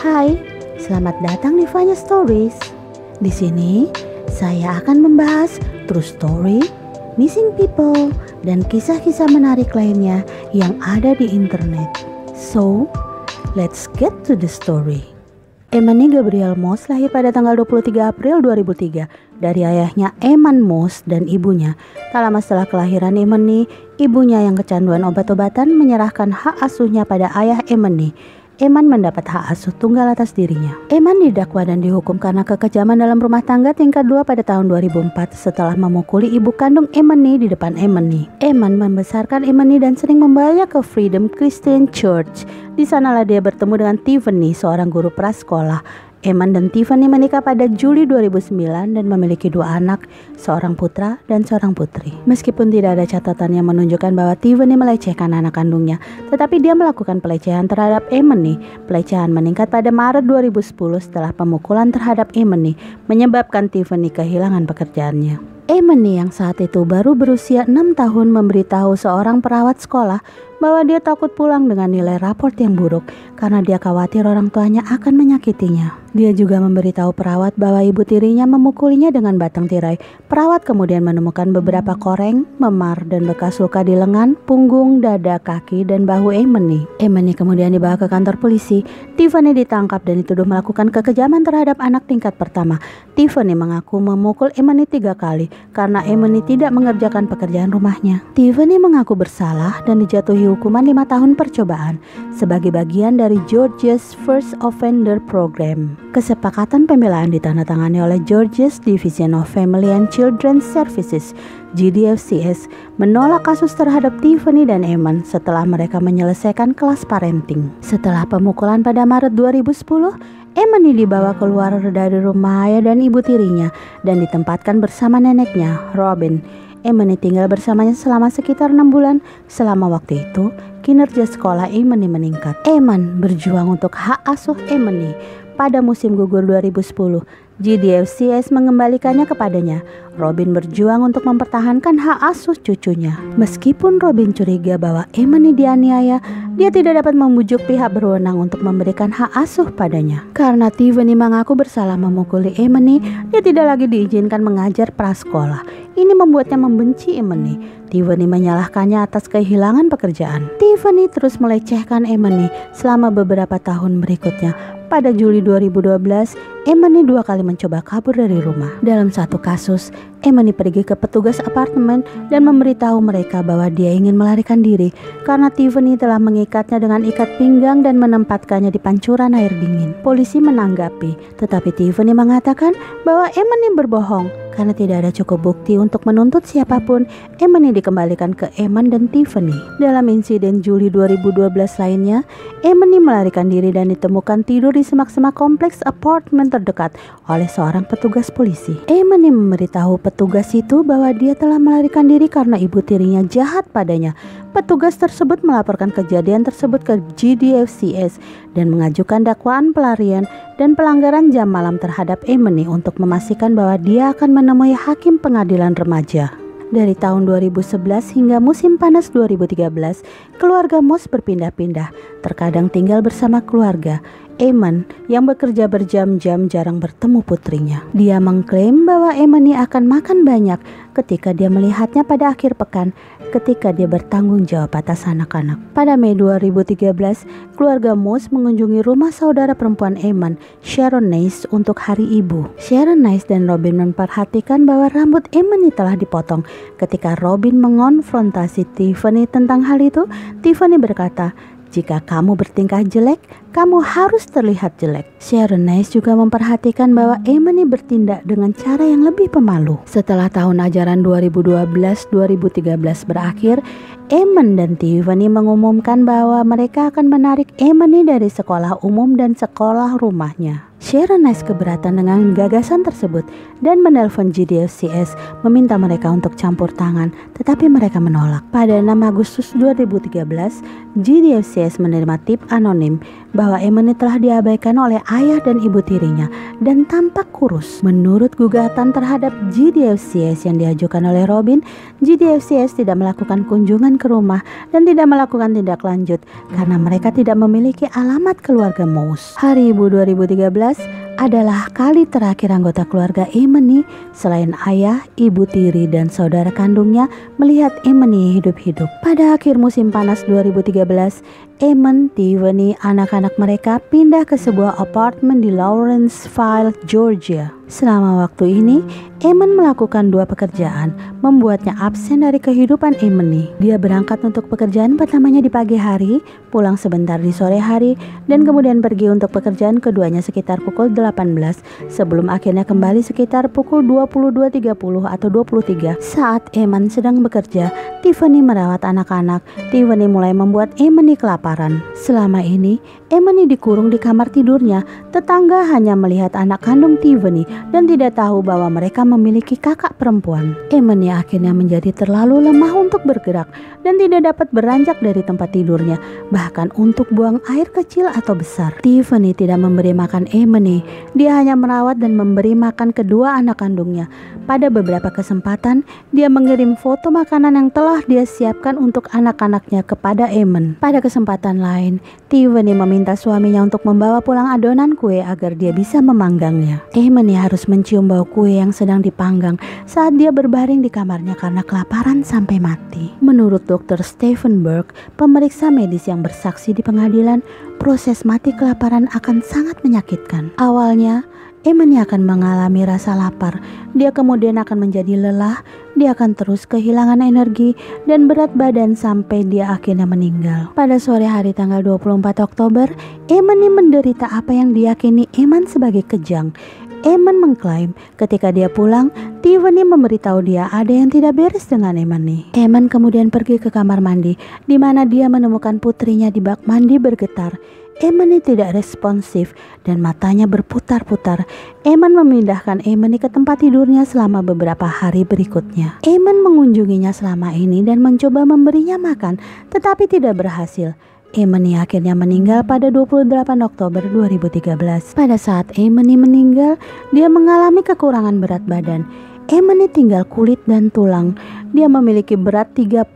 Hai, selamat datang di Vanya Stories. Di sini saya akan membahas true story, missing people, dan kisah-kisah menarik lainnya yang ada di internet. So, let's get to the story. Emani Gabriel Moss lahir pada tanggal 23 April 2003 dari ayahnya Eman Moss dan ibunya. Tak lama setelah kelahiran Emani, ibunya yang kecanduan obat-obatan menyerahkan hak asuhnya pada ayah Emani. Eman mendapat hak asuh tunggal atas dirinya. Eman didakwa dan dihukum karena kekejaman dalam rumah tangga tingkat 2 pada tahun 2004 setelah memukuli ibu kandung Emani di depan Emani. Eman membesarkan Emani dan sering membawanya ke Freedom Christian Church. Di sanalah dia bertemu dengan Tiffany, seorang guru prasekolah. Eman dan Tiffany menikah pada Juli 2009 dan memiliki dua anak, seorang putra dan seorang putri. Meskipun tidak ada catatan yang menunjukkan bahwa Tiffany melecehkan anak kandungnya, tetapi dia melakukan pelecehan terhadap Emily. Pelecehan meningkat pada Maret 2010 setelah pemukulan terhadap Emily, menyebabkan Tiffany kehilangan pekerjaannya. Emily yang saat itu baru berusia 6 tahun memberitahu seorang perawat sekolah bahwa dia takut pulang dengan nilai raport yang buruk karena dia khawatir orang tuanya akan menyakitinya. Dia juga memberitahu perawat bahwa ibu tirinya memukulinya dengan batang tirai. Perawat kemudian menemukan beberapa koreng, memar, dan bekas luka di lengan, punggung, dada, kaki, dan bahu Emily. Emily kemudian dibawa ke kantor polisi. Tiffany ditangkap dan dituduh melakukan kekejaman terhadap anak tingkat pertama. Tiffany mengaku memukul Emily tiga kali karena Emily tidak mengerjakan pekerjaan rumahnya. Tiffany mengaku bersalah dan dijatuhi hukuman lima tahun percobaan sebagai bagian dari Georgia's First Offender Program. Kesepakatan pembelaan ditandatangani oleh Georgia's Division of Family and Children's Services GDFCS menolak kasus terhadap Tiffany dan Eman setelah mereka menyelesaikan kelas parenting. Setelah pemukulan pada Maret 2010, Emily dibawa keluar dari rumah ayah dan ibu tirinya dan ditempatkan bersama neneknya, Robin. Emily tinggal bersamanya selama sekitar enam bulan. Selama waktu itu, kinerja sekolah Emily meningkat. Eman berjuang untuk hak asuh Emily pada musim gugur 2010. GDFCS mengembalikannya kepadanya. Robin berjuang untuk mempertahankan hak asuh cucunya. Meskipun Robin curiga bahwa Emily dianiaya, dia tidak dapat membujuk pihak berwenang untuk memberikan hak asuh padanya. Karena Tiffany mengaku bersalah memukuli Emily, dia tidak lagi diizinkan mengajar prasekolah. Ini membuatnya membenci Emily. Tiffany menyalahkannya atas kehilangan pekerjaan. Tiffany terus melecehkan Emily selama beberapa tahun berikutnya. Pada Juli 2012, Emily dua kali mencoba kabur dari rumah. Dalam satu kasus, Emily pergi ke petugas apartemen dan memberitahu mereka bahwa dia ingin melarikan diri karena Tiffany telah mengikatnya dengan ikat pinggang dan menempatkannya di pancuran air dingin. Polisi menanggapi, tetapi Tiffany mengatakan bahwa Emily berbohong karena tidak ada cukup bukti untuk menuntut siapa pun. Emily dikembalikan ke Eman dan Tiffany. Dalam insiden Juli 2012 lainnya, Emily melarikan diri dan ditemukan tidur di semak-semak kompleks apartemen terdekat oleh seorang petugas polisi. Emily memberitahu petugas itu bahwa dia telah melarikan diri karena ibu tirinya jahat padanya. Petugas tersebut melaporkan kejadian tersebut ke GDFCS dan mengajukan dakwaan pelarian dan pelanggaran jam malam terhadap Emily untuk memastikan bahwa dia akan menemui hakim pengadilan remaja. Dari tahun 2011 hingga musim panas 2013, keluarga Moss berpindah-pindah, terkadang tinggal bersama keluarga. Eman yang bekerja berjam-jam jarang bertemu putrinya. Dia mengklaim bahwa Emani akan makan banyak ketika dia melihatnya pada akhir pekan ketika dia bertanggung jawab atas anak-anak. Pada Mei 2013, keluarga Moss mengunjungi rumah saudara perempuan Eman, Sharon Nice, untuk Hari Ibu. Sharon Nice dan Robin memperhatikan bahwa rambut Emani telah dipotong. Ketika Robin mengonfrontasi Tiffany tentang hal itu, Tiffany berkata, jika kamu bertingkah jelek, kamu harus terlihat jelek. Sharon Nice juga memperhatikan bahwa Emily bertindak dengan cara yang lebih pemalu. Setelah tahun ajaran 2012-2013 berakhir, Eman dan Tiffany mengumumkan bahwa mereka akan menarik Emily dari sekolah umum dan sekolah rumahnya. Sharon Nice keberatan dengan gagasan tersebut dan menelpon GDFCS meminta mereka untuk campur tangan, tetapi mereka menolak. Pada 6 Agustus 2013, GDFCS menerima tip anonim bahwa Emily telah diabaikan oleh ayah dan ibu tirinya dan tampak kurus. Menurut gugatan terhadap GDFCS yang diajukan oleh Robin, GDFCS tidak melakukan kunjungan ke rumah dan tidak melakukan tindak lanjut karena mereka tidak memiliki alamat keluarga Mouse. Hari Ibu 2013 adalah kali terakhir anggota keluarga Emily selain ayah, ibu tiri, dan saudara kandungnya melihat Emily hidup-hidup. Pada akhir musim panas 2013, Eamon, Tiffany, anak-anak mereka pindah ke sebuah apartemen di Lawrenceville, Georgia. Selama waktu ini, Eamon melakukan dua pekerjaan, membuatnya absen dari kehidupan Emily. Dia berangkat untuk pekerjaan pertamanya di pagi hari, pulang sebentar di sore hari, dan kemudian pergi untuk pekerjaan keduanya sekitar pukul 18 sebelum akhirnya kembali sekitar pukul 22.30 atau 23. Saat Eamon sedang bekerja, Tiffany merawat anak-anak. Tiffany mulai membuat Emily kelaparan. Selama ini, Emily dikurung di kamar tidurnya. Tetangga hanya melihat anak kandung Tiffany dan tidak tahu bahwa mereka memiliki kakak perempuan. Emily akhirnya menjadi terlalu lemah untuk bergerak dan tidak dapat beranjak dari tempat tidurnya, bahkan untuk buang air kecil atau besar. Tiffany tidak memberi makan Emily, dia hanya merawat dan memberi makan kedua anak kandungnya. Pada beberapa kesempatan, dia mengirim foto makanan yang telah dia siapkan untuk anak-anaknya kepada Eamon. Pada kesempatan lain, Tiffany meminta suaminya untuk membawa pulang adonan kue agar dia bisa memanggangnya. Eamon harus mencium bau kue yang sedang dipanggang saat dia berbaring di kamarnya karena kelaparan sampai mati. Menurut dokter Stephen Burke, pemeriksa medis yang bersaksi di pengadilan, proses mati kelaparan akan sangat menyakitkan. Awalnya, Emily akan mengalami rasa lapar. Dia kemudian akan menjadi lelah, dia akan terus kehilangan energi dan berat badan sampai dia akhirnya meninggal. Pada sore hari tanggal 24 Oktober, Emily menderita apa yang diyakini Eman sebagai kejang. Eman mengklaim ketika dia pulang, Tiffany memberitahu dia ada yang tidak beres dengan Emani. Eman kemudian pergi ke kamar mandi, di mana dia menemukan putrinya di bak mandi bergetar. Emily tidak responsif dan matanya berputar-putar. Eman memindahkan Emily ke tempat tidurnya selama beberapa hari berikutnya. Eman mengunjunginya selama ini dan mencoba memberinya makan, tetapi tidak berhasil. Emily akhirnya meninggal pada 28 Oktober 2013. Pada saat Emily meninggal, dia mengalami kekurangan berat badan. Emily tinggal kulit dan tulang. Dia memiliki berat 32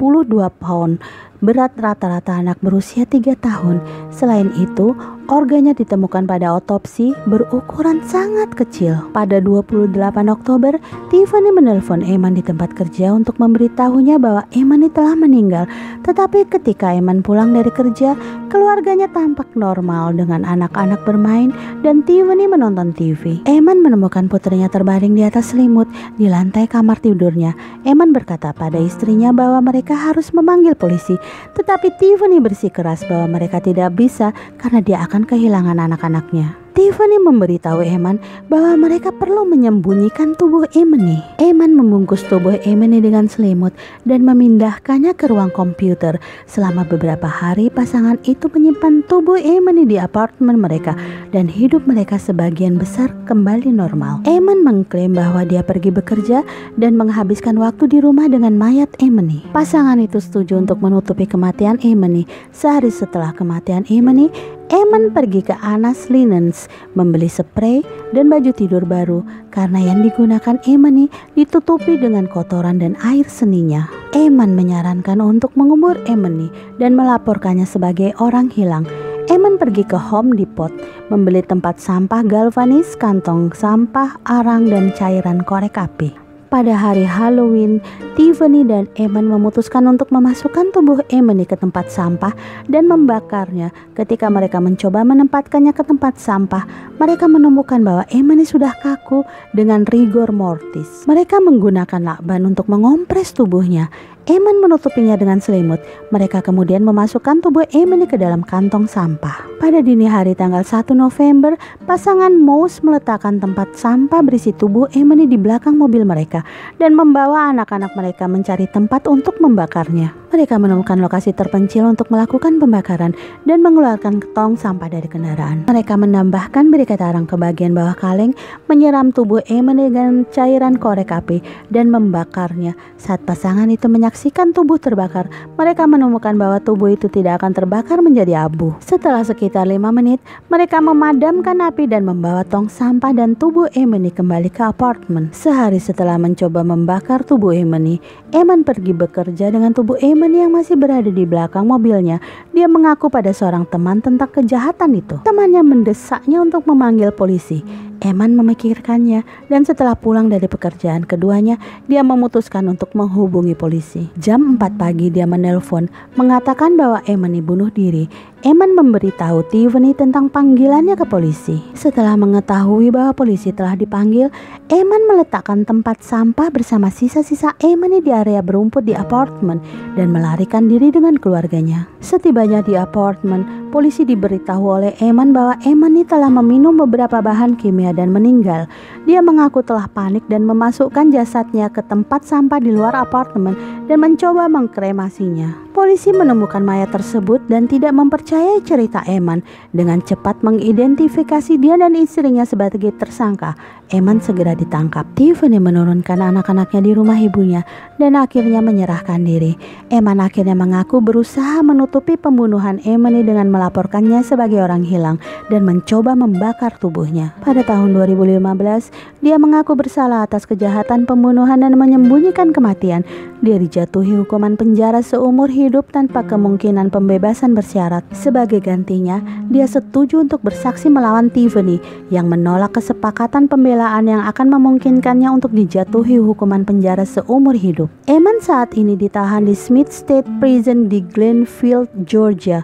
pound berat rata-rata anak berusia 3 tahun. Selain itu, organnya ditemukan pada otopsi berukuran sangat kecil. Pada 28 Oktober, Tiffany menelpon Eman di tempat kerja untuk memberitahunya bahwa Eman telah meninggal. Tetapi ketika Eman pulang dari kerja, keluarganya tampak normal dengan anak-anak bermain dan Tiffany menonton TV. Eman menemukan putrinya terbaring di atas selimut di lantai kamar tidurnya. Eman berkata pada istrinya bahwa mereka harus memanggil polisi tetapi Tiffany bersikeras bahwa mereka tidak bisa karena dia akan kehilangan anak-anaknya. Tiffany memberitahu Eman bahwa mereka perlu menyembunyikan tubuh Emily. Eman membungkus tubuh Emily dengan selimut dan memindahkannya ke ruang komputer. Selama beberapa hari, pasangan itu menyimpan tubuh Emily di apartemen mereka dan hidup mereka sebagian besar kembali normal. Eman mengklaim bahwa dia pergi bekerja dan menghabiskan waktu di rumah dengan mayat Emily. Pasangan itu setuju untuk menutupi kematian Emily. Sehari setelah kematian Emily, Eman pergi ke Anas Linens membeli spray dan baju tidur baru karena yang digunakan Emani ditutupi dengan kotoran dan air seninya. Eman menyarankan untuk mengubur Emani dan melaporkannya sebagai orang hilang. Eman pergi ke Home Depot membeli tempat sampah galvanis, kantong sampah, arang, dan cairan korek api. Pada hari Halloween, Tiffany dan Eman memutuskan untuk memasukkan tubuh Emily ke tempat sampah dan membakarnya. Ketika mereka mencoba menempatkannya ke tempat sampah, mereka menemukan bahwa Emily sudah kaku dengan rigor mortis. Mereka menggunakan lakban untuk mengompres tubuhnya. Eman menutupinya dengan selimut. Mereka kemudian memasukkan tubuh Eman ke dalam kantong sampah. Pada dini hari tanggal 1 November, pasangan Mouse meletakkan tempat sampah berisi tubuh Eman di belakang mobil mereka dan membawa anak-anak mereka mencari tempat untuk membakarnya. Mereka menemukan lokasi terpencil untuk melakukan pembakaran dan mengeluarkan tong sampah dari kendaraan. Mereka menambahkan berikat arang ke bagian bawah kaleng, menyiram tubuh Eman dengan cairan korek api dan membakarnya. Saat pasangan itu menyaksikan tubuh terbakar, mereka menemukan bahwa tubuh itu tidak akan terbakar menjadi abu. Setelah sekitar lima menit, mereka memadamkan api dan membawa tong sampah dan tubuh Emily kembali ke apartemen. Sehari setelah mencoba membakar tubuh Emily, Eman pergi bekerja dengan tubuh Emily yang masih berada di belakang mobilnya, dia mengaku pada seorang teman tentang kejahatan itu. Temannya mendesaknya untuk memanggil polisi. Eman memikirkannya dan setelah pulang dari pekerjaan keduanya, dia memutuskan untuk menghubungi polisi. Jam 4 pagi dia menelpon mengatakan bahwa Eman bunuh diri. Eman memberitahu Tiffany tentang panggilannya ke polisi. Setelah mengetahui bahwa polisi telah dipanggil, Eman meletakkan tempat sampah bersama sisa-sisa Eman di area berumput di apartemen dan melarikan diri dengan keluarganya. Setibanya di apartemen, polisi diberitahu oleh Eman bahwa Eman telah meminum beberapa bahan kimia dan meninggal. Dia mengaku telah panik dan memasukkan jasadnya ke tempat sampah di luar apartemen dan mencoba mengkremasinya. Polisi menemukan mayat tersebut dan tidak mempercayai cerita Eman. Dengan cepat mengidentifikasi dia dan istrinya sebagai tersangka, Eman segera ditangkap. Tiffany menurunkan anak-anaknya di rumah ibunya dan akhirnya menyerahkan diri. Eman akhirnya mengaku berusaha menutupi pembunuhan Emily dengan melaporkannya sebagai orang hilang dan mencoba membakar tubuhnya. Pada tahun 2015, dia mengaku bersalah atas kejahatan pembunuhan dan menyembunyikan kematian. Dia dijatuhi hukuman penjara seumur hidup tanpa kemungkinan pembebasan bersyarat. Sebagai gantinya, dia setuju untuk bersaksi melawan Tiffany yang menolak kesepakatan pembelaan yang akan memungkinkannya untuk dijatuhi hukuman penjara seumur hidup. Eman saat ini ditahan di Smith State Prison di Glenfield, Georgia.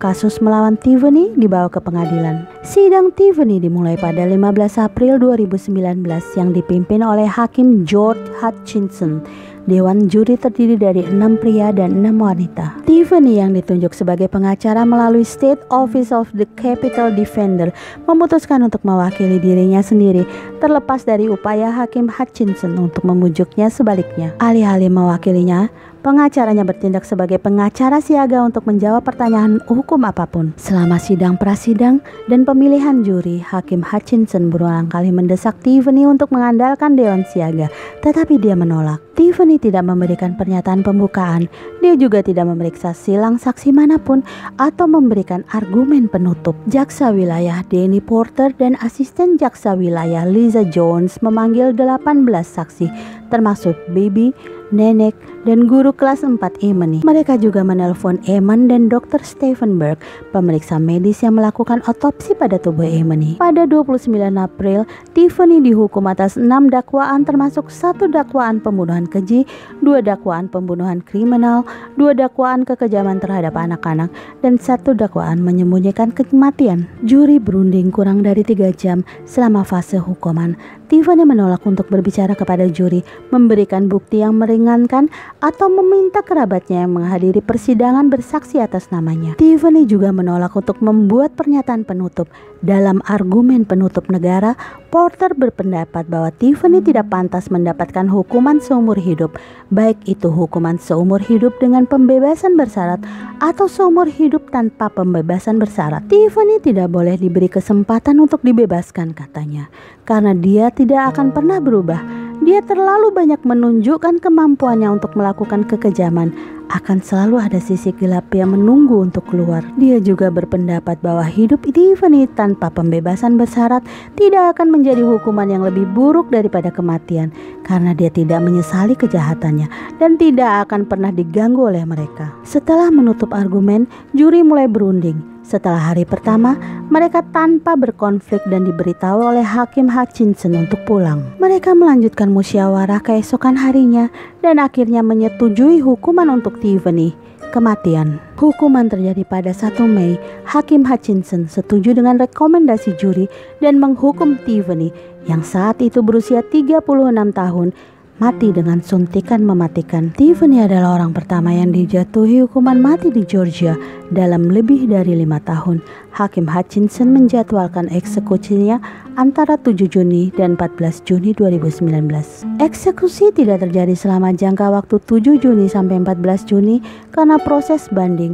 Kasus melawan Tiffany dibawa ke pengadilan. Sidang Tiffany dimulai pada 15 April 2019 yang dipimpin oleh Hakim George Hutchinson. Dewan juri terdiri dari enam pria dan enam wanita. Tiffany yang ditunjuk sebagai pengacara melalui State Office of the Capital Defender memutuskan untuk mewakili dirinya sendiri terlepas dari upaya Hakim Hutchinson untuk memujuknya sebaliknya. Alih-alih mewakilinya, Pengacaranya bertindak sebagai pengacara siaga untuk menjawab pertanyaan hukum apa pun. Selama sidang prasidang dan pemilihan juri, Hakim Hutchinson berulang kali mendesak Tiffany untuk mengandalkan Dewan Siaga, tetapi dia menolak. Tiffany tidak memberikan pernyataan pembukaan. Dia juga tidak memeriksa silang saksi mana pun atau memberikan argumen penutup. Jaksa wilayah Danny Porter dan asisten jaksa wilayah Lisa Jones memanggil 18 saksi, termasuk Baby, nenek, dan guru kelas 4 Eman. Mereka juga menelpon Eman dan Dr. Stephen Berg, pemeriksa medis yang melakukan otopsi pada tubuh Eman. Pada 29 April, Tiffany dihukum atas 6 dakwaan termasuk satu dakwaan pembunuhan keji, dua dakwaan pembunuhan kriminal, dua dakwaan kekejaman terhadap anak-anak, dan satu dakwaan menyembunyikan kematian. Juri berunding kurang dari tiga jam selama fase hukuman. Tiffany menolak untuk berbicara kepada juri, memberikan bukti yang meringankan, atau meminta kerabatnya yang menghadiri persidangan bersaksi atas namanya. Tiffany juga menolak untuk membuat pernyataan penutup. Dalam argumen penutup negara, Porter berpendapat bahwa Tiffany tidak pantas mendapatkan hukuman seumur hidup, baik itu hukuman seumur hidup dengan pembebasan bersyarat atau seumur hidup tanpa pembebasan bersyarat. Tiffany tidak boleh diberi kesempatan untuk dibebaskan, katanya, karena dia tidak akan pernah berubah. Dia terlalu banyak menunjukkan kemampuannya untuk melakukan kekejaman. Akan selalu ada sisi gelap yang menunggu untuk keluar. Dia juga berpendapat bahwa hidup Tiffany tanpa pembebasan bersyarat tidak akan menjadi hukuman yang lebih buruk daripada kematian karena dia tidak menyesali kejahatannya dan tidak akan pernah diganggu oleh mereka. Setelah menutup argumen, juri mulai berunding. Setelah hari pertama, mereka tanpa berkonflik dan diberitahu oleh Hakim Hutchinson untuk pulang. Mereka melanjutkan musyawarah keesokan harinya dan akhirnya menyetujui hukuman untuk Tiffany, kematian. Hukuman terjadi pada 1 Mei. Hakim Hutchinson setuju dengan rekomendasi juri dan menghukum Tiffany yang saat itu berusia 36 tahun mati dengan suntikan mematikan. Tiffany adalah orang pertama yang dijatuhi hukuman mati di Georgia dalam lebih dari lima tahun. Hakim Hutchinson menjadwalkan eksekusinya antara 7 Juni dan 14 Juni 2019. Eksekusi tidak terjadi selama jangka waktu 7 Juni sampai 14 Juni karena proses banding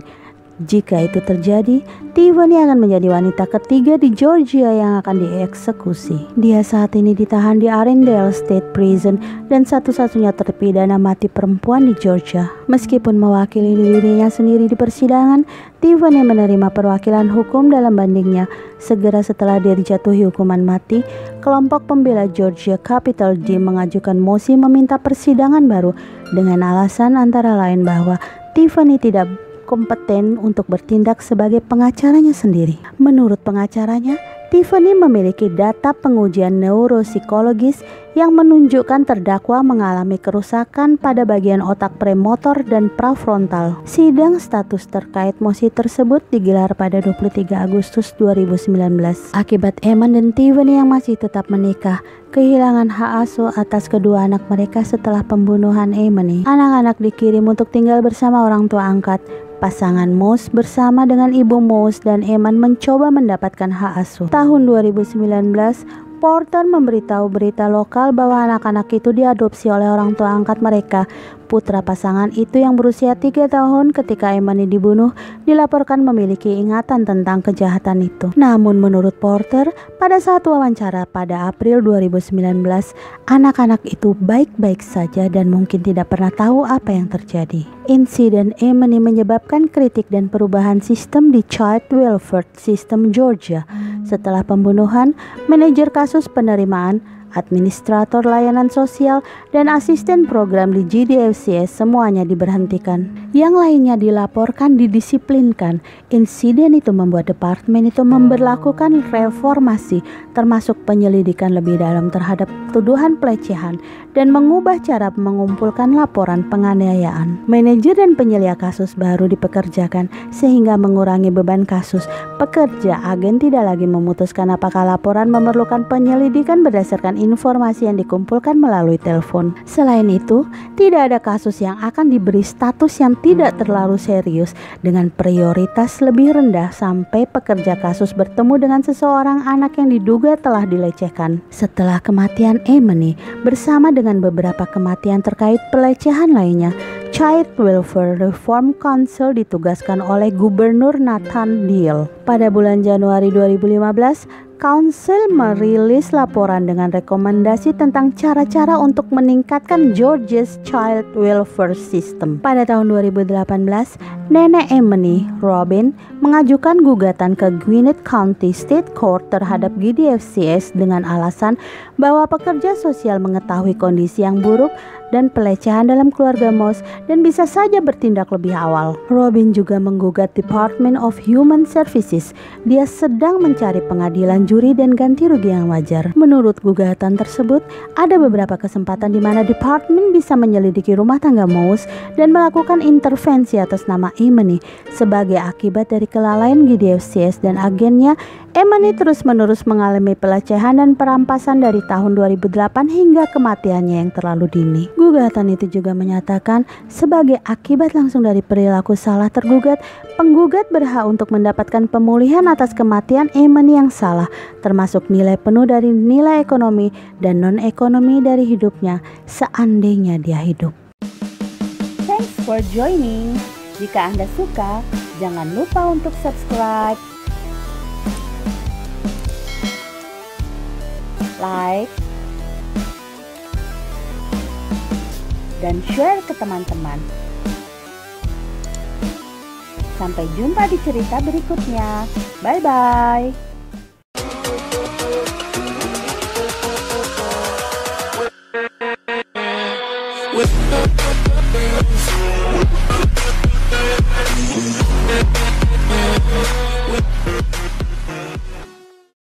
jika itu terjadi, Tiffany akan menjadi wanita ketiga di Georgia yang akan dieksekusi. Dia saat ini ditahan di Arendelle State Prison dan satu-satunya terpidana mati perempuan di Georgia. Meskipun mewakili dirinya sendiri di persidangan, Tiffany menerima perwakilan hukum dalam bandingnya. Segera setelah dia dijatuhi hukuman mati, kelompok pembela Georgia Capital D mengajukan mosi meminta persidangan baru dengan alasan antara lain bahwa Tiffany tidak kompeten untuk bertindak sebagai pengacaranya sendiri. Menurut pengacaranya, Tiffany memiliki data pengujian neuropsikologis yang menunjukkan terdakwa mengalami kerusakan pada bagian otak premotor dan prafrontal. Sidang status terkait mosi tersebut digelar pada 23 Agustus 2019. Akibat Eman dan Tiffany yang masih tetap menikah, kehilangan hak asuh atas kedua anak mereka setelah pembunuhan Emily. Anak-anak dikirim untuk tinggal bersama orang tua angkat Pasangan Moss bersama dengan ibu Moss dan Eman mencoba mendapatkan hak asuh. Tahun 2019, Porter memberitahu berita lokal bahwa anak-anak itu diadopsi oleh orang tua angkat mereka Putra pasangan itu yang berusia tiga tahun ketika Emani dibunuh dilaporkan memiliki ingatan tentang kejahatan itu. Namun menurut Porter, pada saat wawancara pada April 2019, anak-anak itu baik-baik saja dan mungkin tidak pernah tahu apa yang terjadi. Insiden Emani menyebabkan kritik dan perubahan sistem di Child Welfare System Georgia. Setelah pembunuhan, manajer kasus penerimaan administrator layanan sosial, dan asisten program di GDFCS semuanya diberhentikan. Yang lainnya dilaporkan didisiplinkan. Insiden itu membuat departemen itu memperlakukan reformasi termasuk penyelidikan lebih dalam terhadap tuduhan pelecehan dan mengubah cara mengumpulkan laporan penganiayaan. Manajer dan penyelia kasus baru dipekerjakan sehingga mengurangi beban kasus. Pekerja agen tidak lagi memutuskan apakah laporan memerlukan penyelidikan berdasarkan informasi yang dikumpulkan melalui telepon. Selain itu, tidak ada kasus yang akan diberi status yang tidak terlalu serius dengan prioritas lebih rendah sampai pekerja kasus bertemu dengan seseorang anak yang diduga telah dilecehkan. Setelah kematian Emily bersama dengan beberapa kematian terkait pelecehan lainnya, Child Welfare Reform Council ditugaskan oleh Gubernur Nathan Deal. Pada bulan Januari 2015, Council merilis laporan dengan rekomendasi tentang cara-cara untuk meningkatkan Georgia's Child Welfare System. Pada tahun 2018, nenek Emily Robin mengajukan gugatan ke Gwinnett County State Court terhadap GDFCS dengan alasan bahwa pekerja sosial mengetahui kondisi yang buruk dan pelecehan dalam keluarga Moss dan bisa saja bertindak lebih awal. Robin juga menggugat Department of Human Services. Dia sedang mencari pengadilan juri dan ganti rugi yang wajar. Menurut gugatan tersebut, ada beberapa kesempatan di mana Department bisa menyelidiki rumah tangga Moss dan melakukan intervensi atas nama Emily sebagai akibat dari kelalaian GDFCS dan agennya Emani terus-menerus mengalami pelecehan dan perampasan dari tahun 2008 hingga kematiannya yang terlalu dini. Gugatan itu juga menyatakan sebagai akibat langsung dari perilaku salah tergugat, penggugat berhak untuk mendapatkan pemulihan atas kematian Emani yang salah, termasuk nilai penuh dari nilai ekonomi dan non-ekonomi dari hidupnya seandainya dia hidup. Thanks for joining. Jika Anda suka, jangan lupa untuk subscribe like, dan share ke teman-teman. Sampai jumpa di cerita berikutnya. Bye bye.